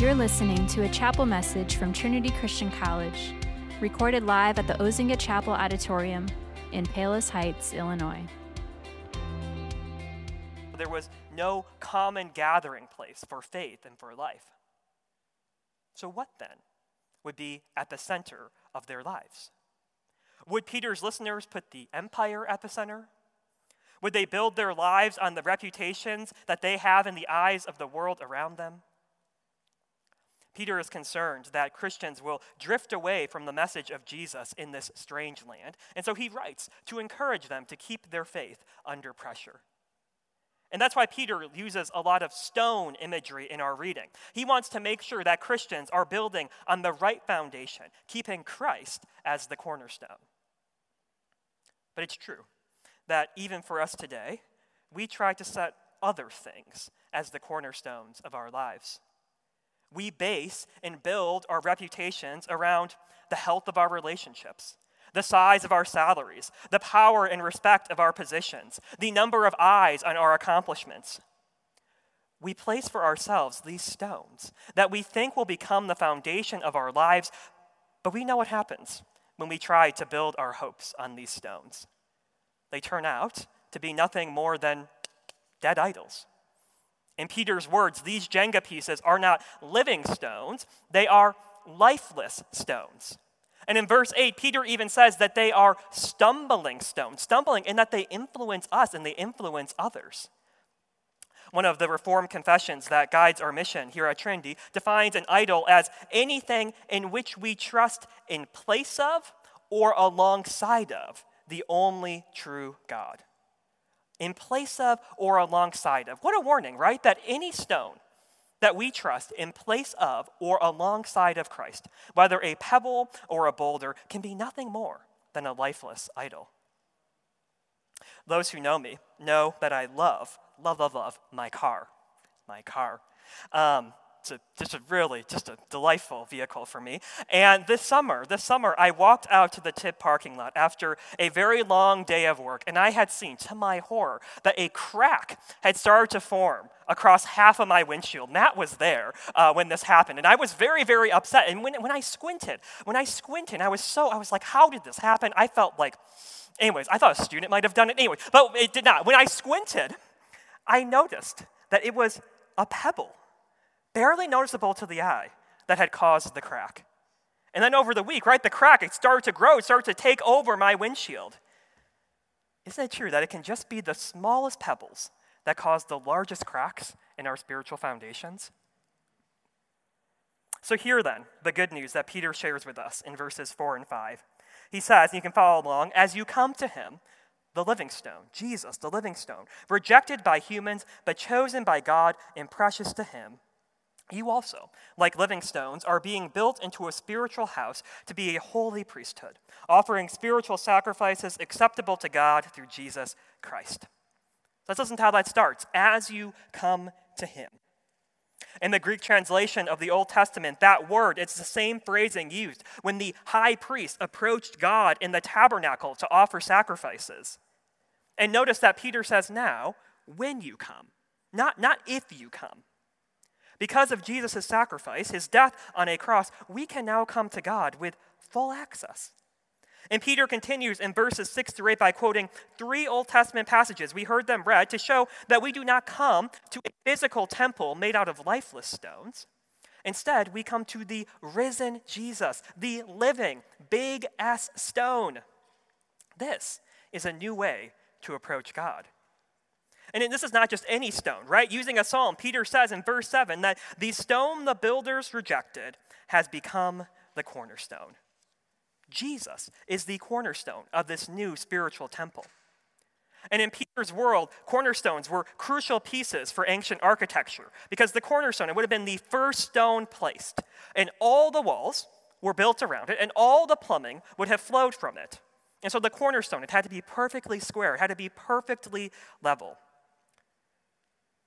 You're listening to a chapel message from Trinity Christian College, recorded live at the Ozinga Chapel Auditorium in Palos Heights, Illinois. There was no common gathering place for faith and for life. So, what then would be at the center of their lives? Would Peter's listeners put the empire at the center? Would they build their lives on the reputations that they have in the eyes of the world around them? Peter is concerned that Christians will drift away from the message of Jesus in this strange land, and so he writes to encourage them to keep their faith under pressure. And that's why Peter uses a lot of stone imagery in our reading. He wants to make sure that Christians are building on the right foundation, keeping Christ as the cornerstone. But it's true that even for us today, we try to set other things as the cornerstones of our lives. We base and build our reputations around the health of our relationships, the size of our salaries, the power and respect of our positions, the number of eyes on our accomplishments. We place for ourselves these stones that we think will become the foundation of our lives, but we know what happens when we try to build our hopes on these stones. They turn out to be nothing more than dead idols. In Peter's words, these Jenga pieces are not living stones, they are lifeless stones. And in verse 8, Peter even says that they are stumbling stones, stumbling in that they influence us and they influence others. One of the Reformed confessions that guides our mission here at Trinity defines an idol as anything in which we trust in place of or alongside of the only true God in place of or alongside of. What a warning, right? That any stone that we trust in place of or alongside of Christ, whether a pebble or a boulder, can be nothing more than a lifeless idol. Those who know me know that I love, love, love, love my car. My car. Um, it's a, just a really just a delightful vehicle for me. And this summer, this summer, I walked out to the tip parking lot after a very long day of work, and I had seen, to my horror, that a crack had started to form across half of my windshield. Matt was there uh, when this happened, and I was very, very upset. And when, when I squinted, when I squinted, I was so, I was like, how did this happen? I felt like, anyways, I thought a student might have done it anyway, but it did not. When I squinted, I noticed that it was a pebble barely noticeable to the eye, that had caused the crack. And then over the week, right, the crack, it started to grow, it started to take over my windshield. Isn't it true that it can just be the smallest pebbles that cause the largest cracks in our spiritual foundations? So, here then, the good news that Peter shares with us in verses 4 and 5. He says, and you can follow along, as you come to him, the living stone, Jesus, the living stone, rejected by humans, but chosen by God and precious to him, you also, like living stones, are being built into a spiritual house to be a holy priesthood, offering spiritual sacrifices acceptable to God through Jesus Christ. Listen to how that starts. As you come to Him. In the Greek translation of the Old Testament, that word, it's the same phrasing used when the high priest approached God in the tabernacle to offer sacrifices. And notice that Peter says now, when you come, not, not if you come. Because of Jesus' sacrifice, his death on a cross, we can now come to God with full access. And Peter continues in verses 6 through 8 by quoting three Old Testament passages. We heard them read to show that we do not come to a physical temple made out of lifeless stones. Instead, we come to the risen Jesus, the living big S stone. This is a new way to approach God. And this is not just any stone, right? Using a psalm, Peter says in verse 7 that the stone the builders rejected has become the cornerstone. Jesus is the cornerstone of this new spiritual temple. And in Peter's world, cornerstones were crucial pieces for ancient architecture because the cornerstone, it would have been the first stone placed. And all the walls were built around it, and all the plumbing would have flowed from it. And so the cornerstone, it had to be perfectly square, it had to be perfectly level.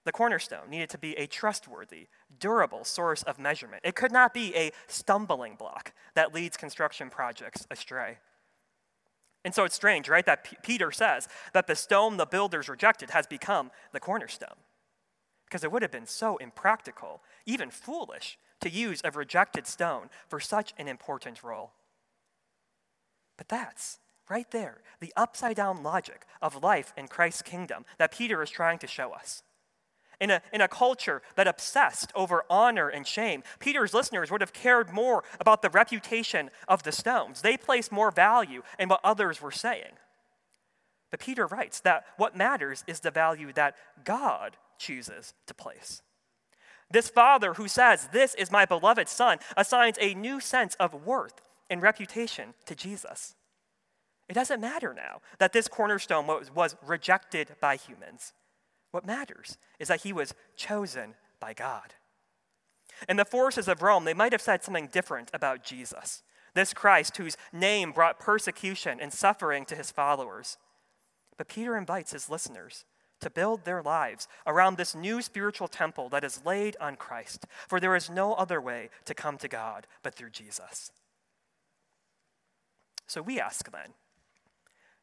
The cornerstone needed to be a trustworthy, durable source of measurement. It could not be a stumbling block that leads construction projects astray. And so it's strange, right, that P- Peter says that the stone the builders rejected has become the cornerstone. Because it would have been so impractical, even foolish, to use a rejected stone for such an important role. But that's right there the upside down logic of life in Christ's kingdom that Peter is trying to show us. In a, in a culture that obsessed over honor and shame, Peter's listeners would have cared more about the reputation of the stones. They placed more value in what others were saying. But Peter writes that what matters is the value that God chooses to place. This father who says, This is my beloved son, assigns a new sense of worth and reputation to Jesus. It doesn't matter now that this cornerstone was, was rejected by humans. What matters is that he was chosen by God. And the forces of Rome, they might have said something different about Jesus, this Christ whose name brought persecution and suffering to his followers. But Peter invites his listeners to build their lives around this new spiritual temple that is laid on Christ, for there is no other way to come to God but through Jesus. So we ask then,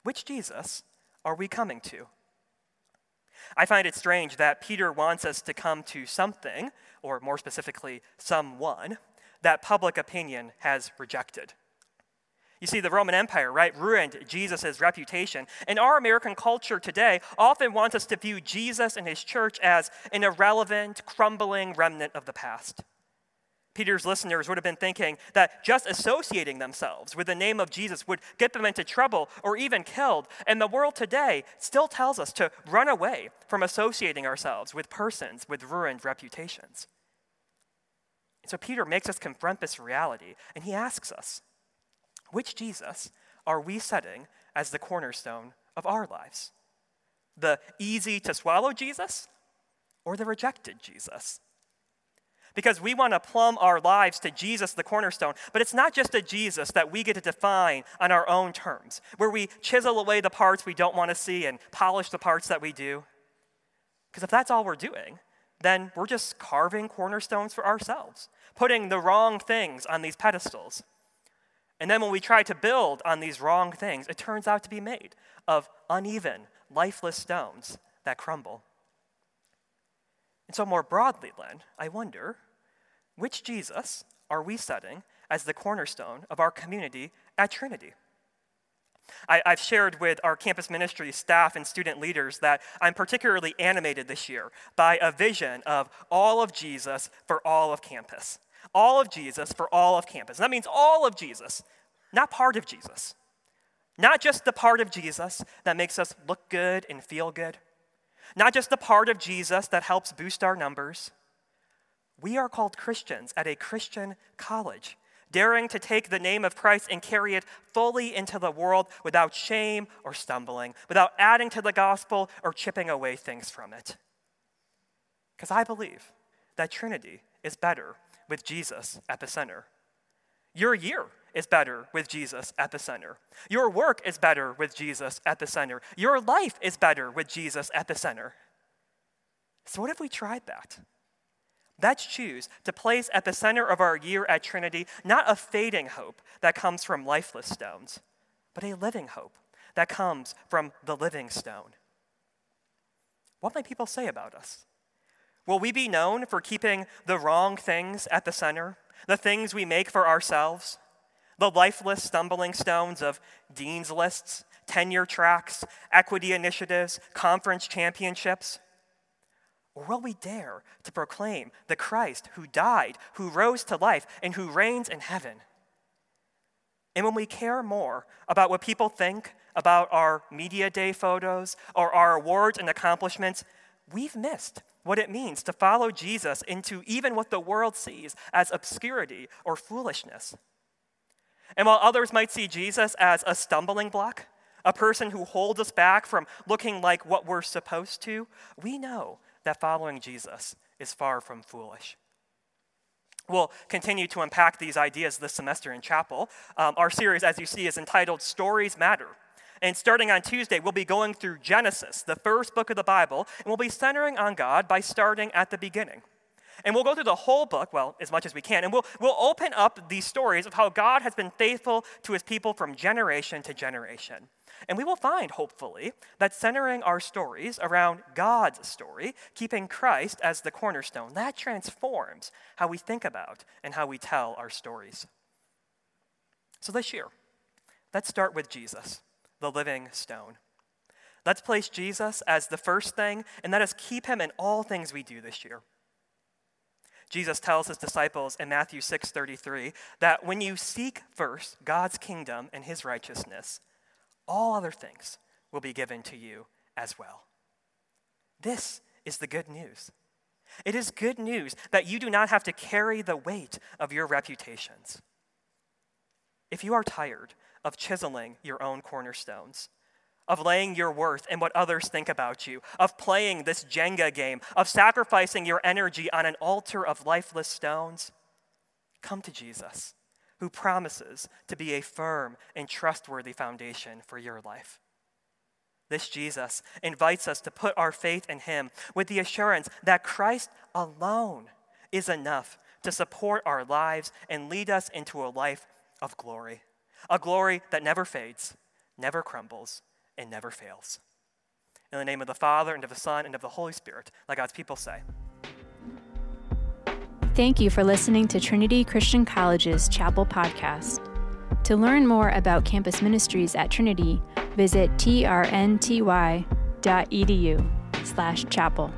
which Jesus are we coming to? I find it strange that Peter wants us to come to something, or more specifically, someone, that public opinion has rejected. You see, the Roman Empire, right, ruined Jesus' reputation. And our American culture today often wants us to view Jesus and his church as an irrelevant, crumbling remnant of the past. Peter's listeners would have been thinking that just associating themselves with the name of Jesus would get them into trouble or even killed. And the world today still tells us to run away from associating ourselves with persons with ruined reputations. So Peter makes us confront this reality, and he asks us which Jesus are we setting as the cornerstone of our lives? The easy to swallow Jesus or the rejected Jesus? Because we want to plumb our lives to Jesus, the cornerstone. But it's not just a Jesus that we get to define on our own terms, where we chisel away the parts we don't want to see and polish the parts that we do. Because if that's all we're doing, then we're just carving cornerstones for ourselves, putting the wrong things on these pedestals. And then when we try to build on these wrong things, it turns out to be made of uneven, lifeless stones that crumble. And so, more broadly, then, I wonder which Jesus are we setting as the cornerstone of our community at Trinity? I, have shared with our campus ministry staff and student leaders that I'm particularly animated this year by a vision of all of Jesus for all of campus. All of Jesus for all of campus. That means all of Jesus, not part of Jesus. Not just the part of Jesus that makes us look good and feel good. Not just the part of Jesus that helps boost our numbers we are called Christians at a Christian college, daring to take the name of Christ and carry it fully into the world without shame or stumbling, without adding to the gospel or chipping away things from it. Because I believe that Trinity is better with Jesus at the center. Your year is better with Jesus at the center. Your work is better with Jesus at the center. Your life is better with Jesus at the center. So, what if we tried that? Let's choose to place at the center of our year at Trinity not a fading hope that comes from lifeless stones, but a living hope that comes from the living stone. What might people say about us? Will we be known for keeping the wrong things at the center, the things we make for ourselves, the lifeless stumbling stones of dean's lists, tenure tracks, equity initiatives, conference championships? Or will we dare to proclaim the Christ who died, who rose to life, and who reigns in heaven? And when we care more about what people think about our media day photos or our awards and accomplishments, we've missed what it means to follow Jesus into even what the world sees as obscurity or foolishness. And while others might see Jesus as a stumbling block, a person who holds us back from looking like what we're supposed to, we know that following Jesus is far from foolish. We'll continue to unpack these ideas this semester in chapel. Um, our series, as you see, is entitled Stories Matter. And starting on Tuesday, we'll be going through Genesis, the first book of the Bible, and we'll be centering on God by starting at the beginning. And we'll go through the whole book, well, as much as we can, and we'll, we'll open up these stories of how God has been faithful to his people from generation to generation. And we will find, hopefully, that centering our stories around God's story, keeping Christ as the cornerstone, that transforms how we think about and how we tell our stories. So this year, let's start with Jesus, the living stone. Let's place Jesus as the first thing, and let us keep him in all things we do this year. Jesus tells his disciples in Matthew 6:33 that when you seek first God's kingdom and his righteousness, all other things will be given to you as well. This is the good news. It is good news that you do not have to carry the weight of your reputations. If you are tired of chiseling your own cornerstones, of laying your worth in what others think about you, of playing this Jenga game, of sacrificing your energy on an altar of lifeless stones, come to Jesus who promises to be a firm and trustworthy foundation for your life. This Jesus invites us to put our faith in him with the assurance that Christ alone is enough to support our lives and lead us into a life of glory, a glory that never fades, never crumbles, and never fails. In the name of the Father, and of the Son, and of the Holy Spirit, let God's people say, Thank you for listening to Trinity Christian College's Chapel Podcast. To learn more about campus ministries at Trinity, visit trnty.edu slash chapel.